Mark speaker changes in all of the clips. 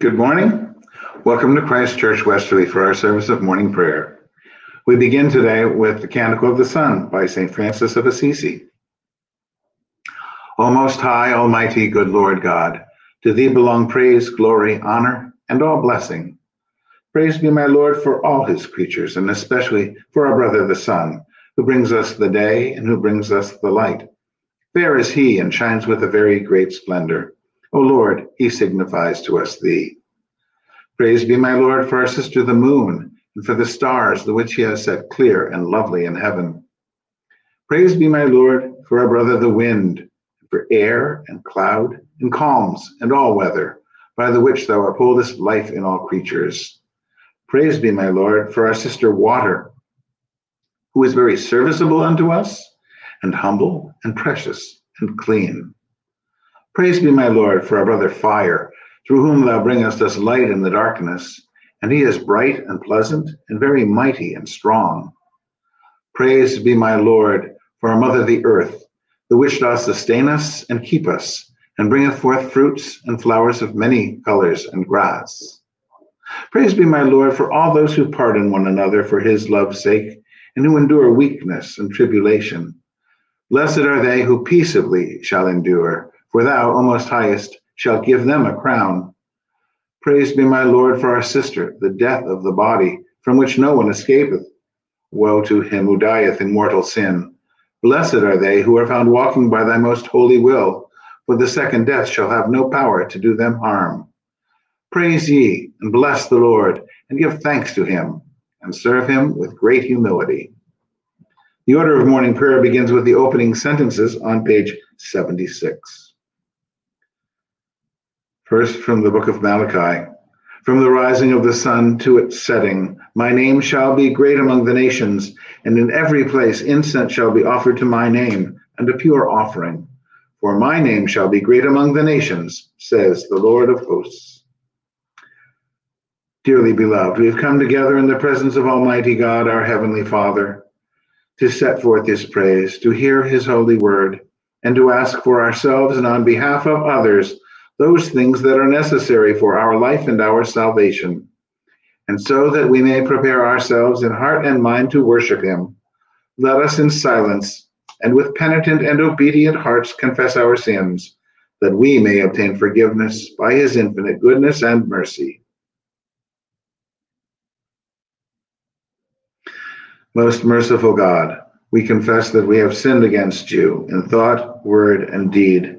Speaker 1: Good morning. Welcome to Christ Church Westerly for our service of morning prayer. We begin today with the Canticle of the Sun by St. Francis of Assisi. O Most High, Almighty, good Lord God, to thee belong praise, glory, honor, and all blessing. Praise be my Lord for all his creatures, and especially for our brother the sun, who brings us the day and who brings us the light. Fair is he and shines with a very great splendor. O Lord, he signifies to us thee. Praise be my Lord for our sister the moon, and for the stars, the which he has set clear and lovely in heaven. Praise be my Lord for our brother the wind, for air and cloud, and calms and all weather, by the which thou upholdest life in all creatures. Praise be my Lord for our sister water, who is very serviceable unto us, and humble and precious and clean. Praise be my Lord for our brother fire, through whom thou bringest us light in the darkness, and he is bright and pleasant, and very mighty and strong. Praise be my Lord for our mother the earth, the which doth sustain us and keep us, and bringeth forth fruits and flowers of many colors and grass. Praise be my Lord for all those who pardon one another for his love's sake, and who endure weakness and tribulation. Blessed are they who peaceably shall endure for thou, O most highest, shalt give them a crown. Praise be my Lord for our sister, the death of the body, from which no one escapeth. Woe to him who dieth in mortal sin. Blessed are they who are found walking by thy most holy will, for the second death shall have no power to do them harm. Praise ye, and bless the Lord, and give thanks to him, and serve him with great humility. The order of morning prayer begins with the opening sentences on page 76. First, from the book of Malachi From the rising of the sun to its setting, my name shall be great among the nations, and in every place incense shall be offered to my name, and a pure offering. For my name shall be great among the nations, says the Lord of hosts. Dearly beloved, we have come together in the presence of Almighty God, our Heavenly Father, to set forth His praise, to hear His holy word, and to ask for ourselves and on behalf of others those things that are necessary for our life and our salvation, and so that we may prepare ourselves in heart and mind to worship Him. Let us in silence and with penitent and obedient hearts confess our sins, that we may obtain forgiveness by His infinite goodness and mercy. Most merciful God, we confess that we have sinned against you in thought, word, and deed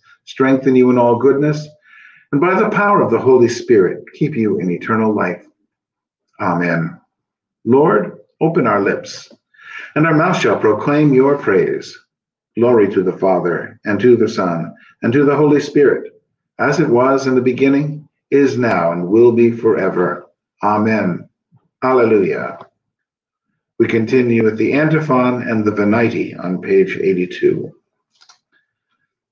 Speaker 1: strengthen you in all goodness, and by the power of the Holy Spirit, keep you in eternal life. Amen. Lord, open our lips, and our mouth shall proclaim your praise. Glory to the Father, and to the Son, and to the Holy Spirit, as it was in the beginning, is now, and will be forever. Amen. Alleluia. We continue with the antiphon and the Venite on page 82.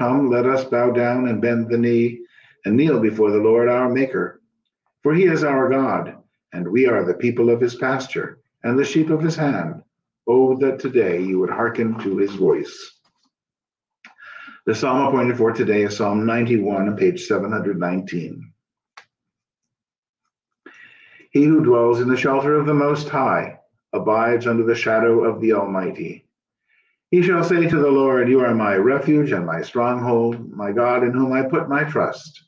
Speaker 1: Come, let us bow down and bend the knee and kneel before the Lord our Maker. For he is our God, and we are the people of his pasture and the sheep of his hand. Oh, that today you would hearken to his voice. The psalm appointed for today is Psalm 91, page 719. He who dwells in the shelter of the Most High abides under the shadow of the Almighty. He shall say to the Lord, You are my refuge and my stronghold, my God in whom I put my trust.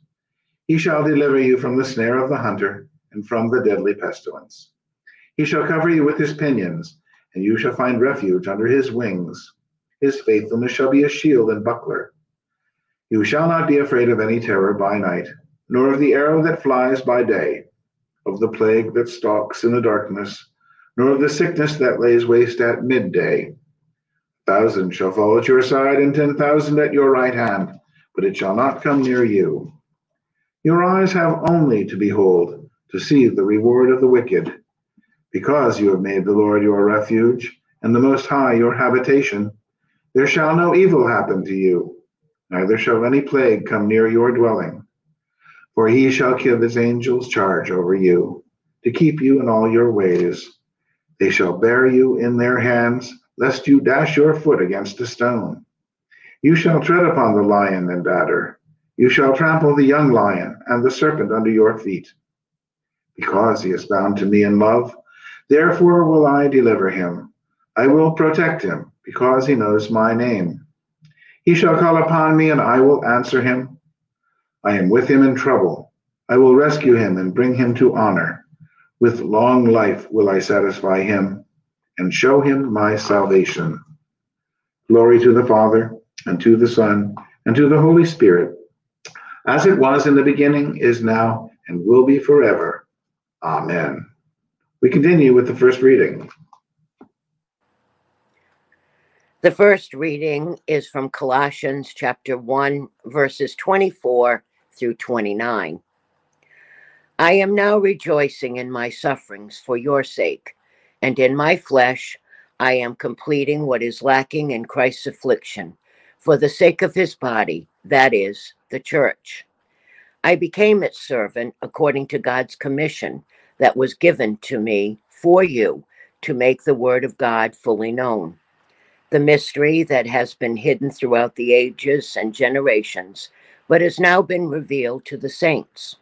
Speaker 1: He shall deliver you from the snare of the hunter and from the deadly pestilence. He shall cover you with his pinions, and you shall find refuge under his wings. His faithfulness shall be a shield and buckler. You shall not be afraid of any terror by night, nor of the arrow that flies by day, of the plague that stalks in the darkness, nor of the sickness that lays waste at midday. Thousand shall fall at your side, and ten thousand at your right hand, but it shall not come near you. Your eyes have only to behold, to see the reward of the wicked. Because you have made the Lord your refuge, and the Most High your habitation, there shall no evil happen to you, neither shall any plague come near your dwelling. For he shall give his angels charge over you, to keep you in all your ways. They shall bear you in their hands, lest you dash your foot against a stone. You shall tread upon the lion and adder. You shall trample the young lion and the serpent under your feet. Because he is bound to me in love, therefore will I deliver him. I will protect him, because he knows my name. He shall call upon me, and I will answer him. I am with him in trouble. I will rescue him and bring him to honor. With long life will I satisfy him and show him my salvation. Glory to the Father, and to the Son, and to the Holy Spirit, as it was in the beginning, is now, and will be forever. Amen. We continue with the first reading.
Speaker 2: The first reading is from Colossians chapter 1, verses 24 through 29. I am now rejoicing in my sufferings for your sake, and in my flesh I am completing what is lacking in Christ's affliction for the sake of his body, that is, the church. I became its servant according to God's commission that was given to me for you to make the word of God fully known. The mystery that has been hidden throughout the ages and generations, but has now been revealed to the saints.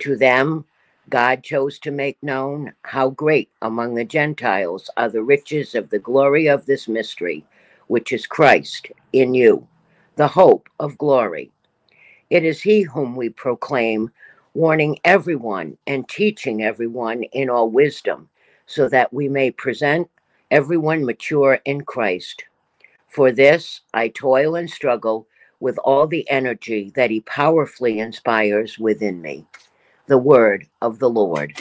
Speaker 2: To them, God chose to make known how great among the Gentiles are the riches of the glory of this mystery, which is Christ in you, the hope of glory. It is he whom we proclaim, warning everyone and teaching everyone in all wisdom, so that we may present everyone mature in Christ. For this I toil and struggle with all the energy that he powerfully inspires within me. The word of the Lord.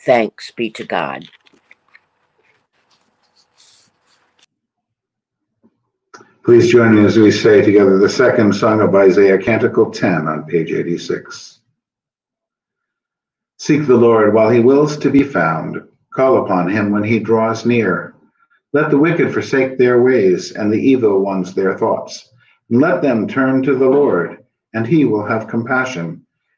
Speaker 2: Thanks be to God.
Speaker 1: Please join me as we say together the second song of Isaiah, Canticle 10 on page 86. Seek the Lord while he wills to be found. Call upon him when he draws near. Let the wicked forsake their ways and the evil ones their thoughts. And let them turn to the Lord, and he will have compassion,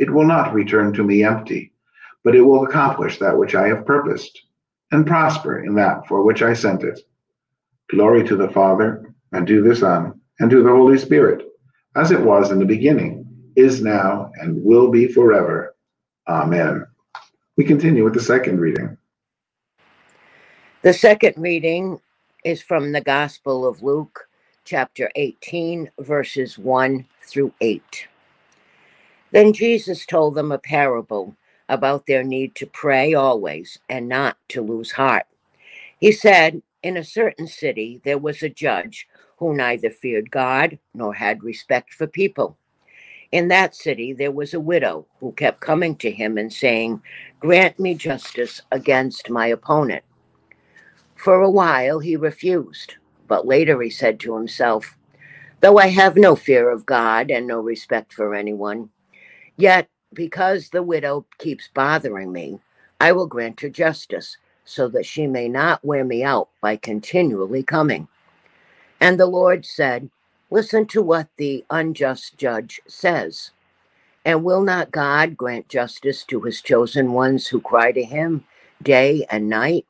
Speaker 1: It will not return to me empty, but it will accomplish that which I have purposed, and prosper in that for which I sent it. Glory to the Father, and to the Son, and to the Holy Spirit, as it was in the beginning, is now, and will be forever. Amen. We continue with the second reading.
Speaker 2: The second reading is from the Gospel of Luke, chapter 18, verses 1 through 8. Then Jesus told them a parable about their need to pray always and not to lose heart. He said, in a certain city, there was a judge who neither feared God nor had respect for people. In that city, there was a widow who kept coming to him and saying, Grant me justice against my opponent. For a while, he refused, but later he said to himself, Though I have no fear of God and no respect for anyone, yet because the widow keeps bothering me, I will grant her justice so that she may not wear me out by continually coming. And the Lord said, Listen to what the unjust judge says. And will not God grant justice to his chosen ones who cry to him day and night?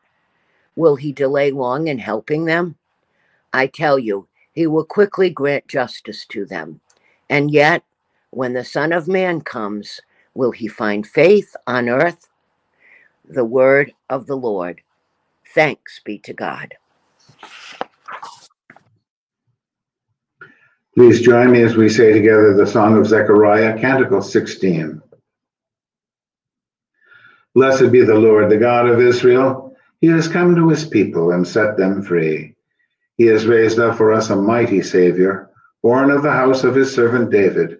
Speaker 2: Will he delay long in helping them? I tell you, he will quickly grant justice to them. And yet, when the Son of Man comes, will he find faith on earth? The word of the Lord. Thanks be to God.
Speaker 1: Please join me as we say together the Song of Zechariah, Canticle 16. Blessed be the Lord, the God of Israel. He has come to his people and set them free. He has raised up for us a mighty Savior, born of the house of his servant David.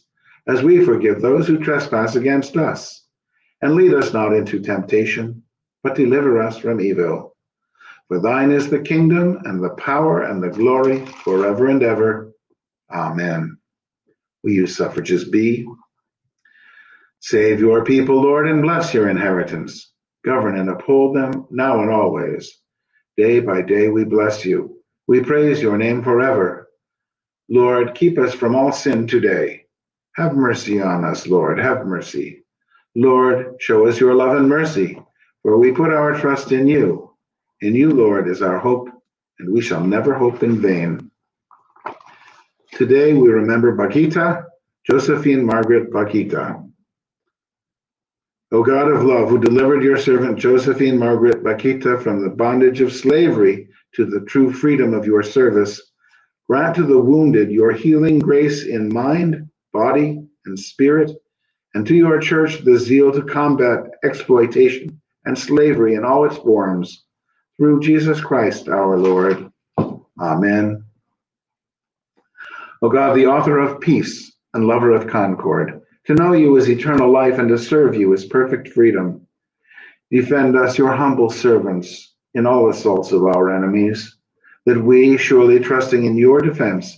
Speaker 1: as we forgive those who trespass against us. And lead us not into temptation, but deliver us from evil. For thine is the kingdom, and the power, and the glory, forever and ever. Amen. We use suffrages B. Save your people, Lord, and bless your inheritance. Govern and uphold them now and always. Day by day we bless you. We praise your name forever. Lord, keep us from all sin today. Have mercy on us, Lord, have mercy. Lord, show us your love and mercy, for we put our trust in you. In you, Lord, is our hope, and we shall never hope in vain. Today we remember Bakhita, Josephine Margaret Bakhita. O God of love, who delivered your servant Josephine Margaret Bakhita from the bondage of slavery to the true freedom of your service, grant to the wounded your healing grace in mind, body, and spirit, and to your church the zeal to combat exploitation and slavery in all its forms. Through Jesus Christ our Lord. Amen. O God, the author of peace and lover of concord, to know you is eternal life and to serve you is perfect freedom. Defend us, your humble servants, in all assaults of our enemies, that we, surely trusting in your defense,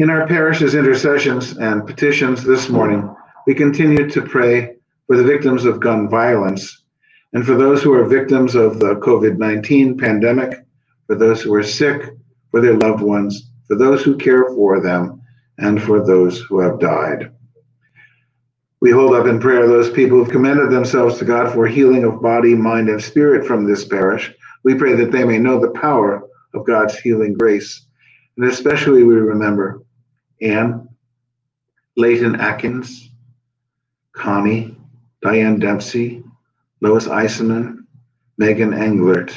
Speaker 1: In our parish's intercessions and petitions this morning, we continue to pray for the victims of gun violence and for those who are victims of the COVID 19 pandemic, for those who are sick for their loved ones, for those who care for them, and for those who have died. We hold up in prayer those people who've commended themselves to God for healing of body, mind, and spirit from this parish. We pray that they may know the power of God's healing grace. And especially we remember Anne, Leighton Atkins, Connie, Diane Dempsey, Lois Eisenman, Megan Englert,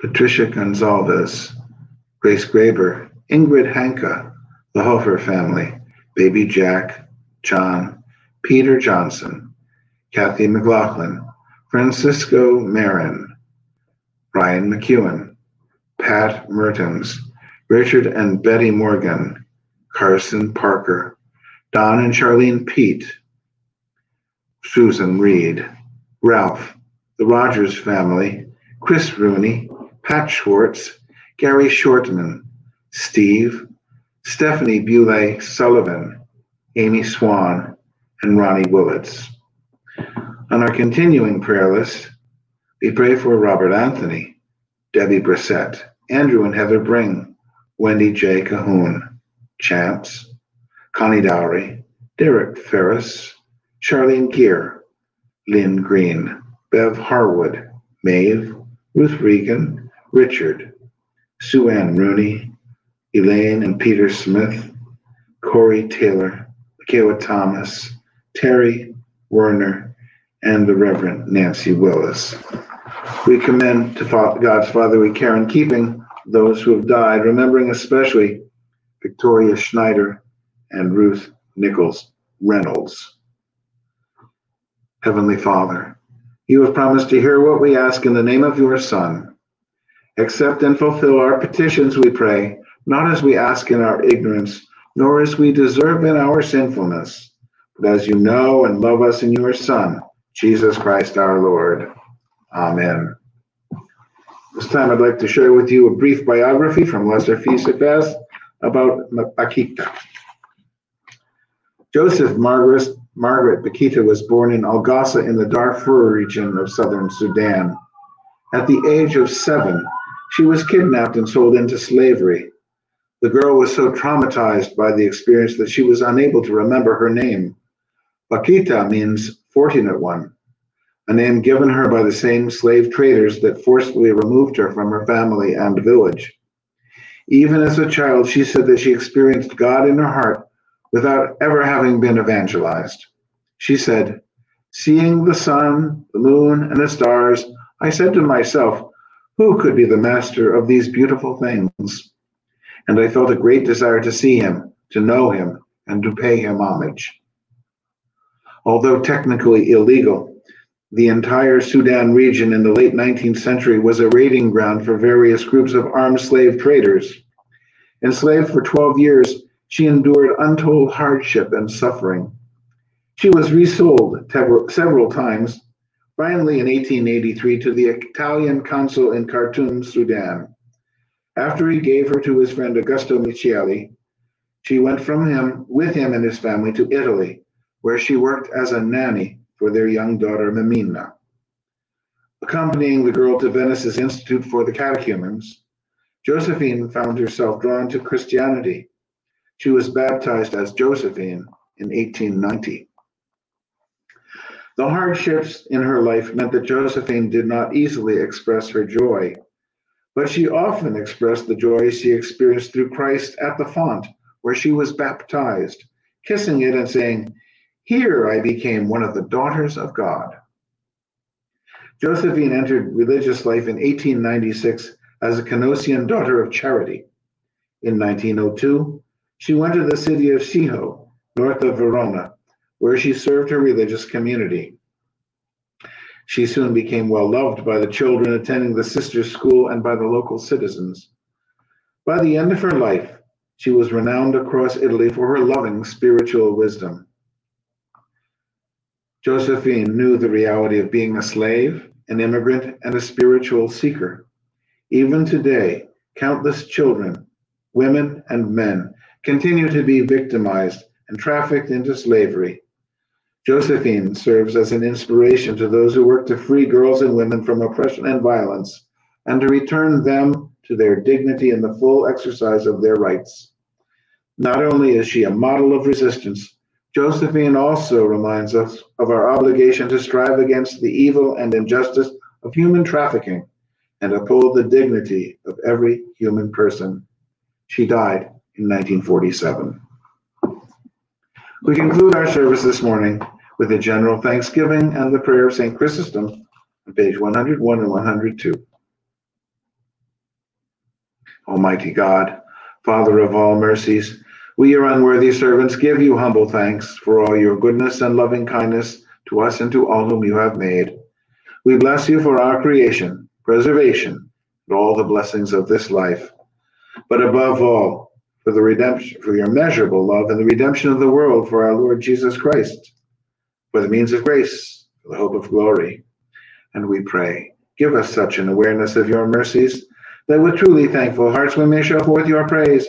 Speaker 1: Patricia Gonzalez, Grace Graber, Ingrid Hanka, the Hofer family, Baby Jack, John, Peter Johnson, Kathy McLaughlin, Francisco Marin, Brian McEwen, Pat Mertens, Richard and Betty Morgan, Carson Parker, Don and Charlene Pete, Susan Reed, Ralph, the Rogers family, Chris Rooney, Pat Schwartz, Gary Shortman, Steve, Stephanie Bule Sullivan, Amy Swan, and Ronnie Willits. On our continuing prayer list, we pray for Robert Anthony, Debbie Brissett, Andrew and Heather Bring, Wendy J. Cahoon, Champs, Connie Dowry, Derek Ferris, Charlene Gear, Lynn Green, Bev Harwood, Maeve, Ruth Regan, Richard, Sue Ann Rooney, Elaine and Peter Smith, Corey Taylor, Michaela Thomas, Terry Werner, and the Reverend Nancy Willis. We commend to God's Father we care in keeping those who have died, remembering especially Victoria Schneider and Ruth Nichols Reynolds. Heavenly Father, you have promised to hear what we ask in the name of your Son. Accept and fulfill our petitions, we pray, not as we ask in our ignorance, nor as we deserve in our sinfulness but as you know and love us in your Son, Jesus Christ our Lord. Amen. This time I'd like to share with you a brief biography from Lesser Feasts about Bakhita. Joseph Margaret, Margaret Bakhita was born in Olgossa in the Darfur region of southern Sudan. At the age of seven, she was kidnapped and sold into slavery. The girl was so traumatized by the experience that she was unable to remember her name. Bakhita means fortunate one, a name given her by the same slave traders that forcibly removed her from her family and village. Even as a child, she said that she experienced God in her heart without ever having been evangelized. She said, Seeing the sun, the moon, and the stars, I said to myself, Who could be the master of these beautiful things? And I felt a great desire to see him, to know him, and to pay him homage. Although technically illegal, the entire Sudan region in the late 19th century was a raiding ground for various groups of armed slave traders. Enslaved for 12 years, she endured untold hardship and suffering. She was resold several times, finally in 1883 to the Italian consul in Khartoum, Sudan. After he gave her to his friend Augusto Michieli, she went from him with him and his family to Italy, where she worked as a nanny for their young daughter Mimmina. Accompanying the girl to Venice's Institute for the Catechumens, Josephine found herself drawn to Christianity. She was baptized as Josephine in 1890. The hardships in her life meant that Josephine did not easily express her joy, but she often expressed the joy she experienced through Christ at the font where she was baptized, kissing it and saying, here I became one of the daughters of God. Josephine entered religious life in 1896 as a Canossian daughter of charity. In 1902, she went to the city of Schio, north of Verona, where she served her religious community. She soon became well loved by the children attending the sister's school and by the local citizens. By the end of her life, she was renowned across Italy for her loving spiritual wisdom. Josephine knew the reality of being a slave, an immigrant, and a spiritual seeker. Even today, countless children, women, and men continue to be victimized and trafficked into slavery. Josephine serves as an inspiration to those who work to free girls and women from oppression and violence and to return them to their dignity and the full exercise of their rights. Not only is she a model of resistance, Josephine also reminds us of our obligation to strive against the evil and injustice of human trafficking and uphold the dignity of every human person. She died in 1947. We conclude our service this morning with a general thanksgiving and the prayer of St. Chrysostom on page 101 and 102. Almighty God, Father of all mercies, we, your unworthy servants, give you humble thanks for all your goodness and loving kindness to us and to all whom you have made. We bless you for our creation, preservation, and all the blessings of this life. But above all, for the redemption, for your measurable love and the redemption of the world for our Lord Jesus Christ, for the means of grace, for the hope of glory. And we pray, give us such an awareness of your mercies that with truly thankful hearts we may show forth your praise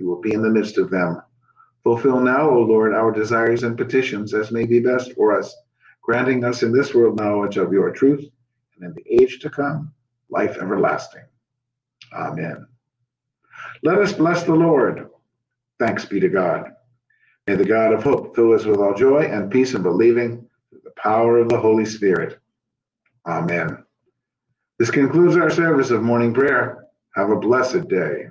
Speaker 1: you will be in the midst of them. Fulfill now, O Lord, our desires and petitions as may be best for us, granting us in this world knowledge of your truth, and in the age to come, life everlasting. Amen. Let us bless the Lord. Thanks be to God. May the God of hope fill us with all joy and peace in believing through the power of the Holy Spirit. Amen. This concludes our service of morning prayer. Have a blessed day.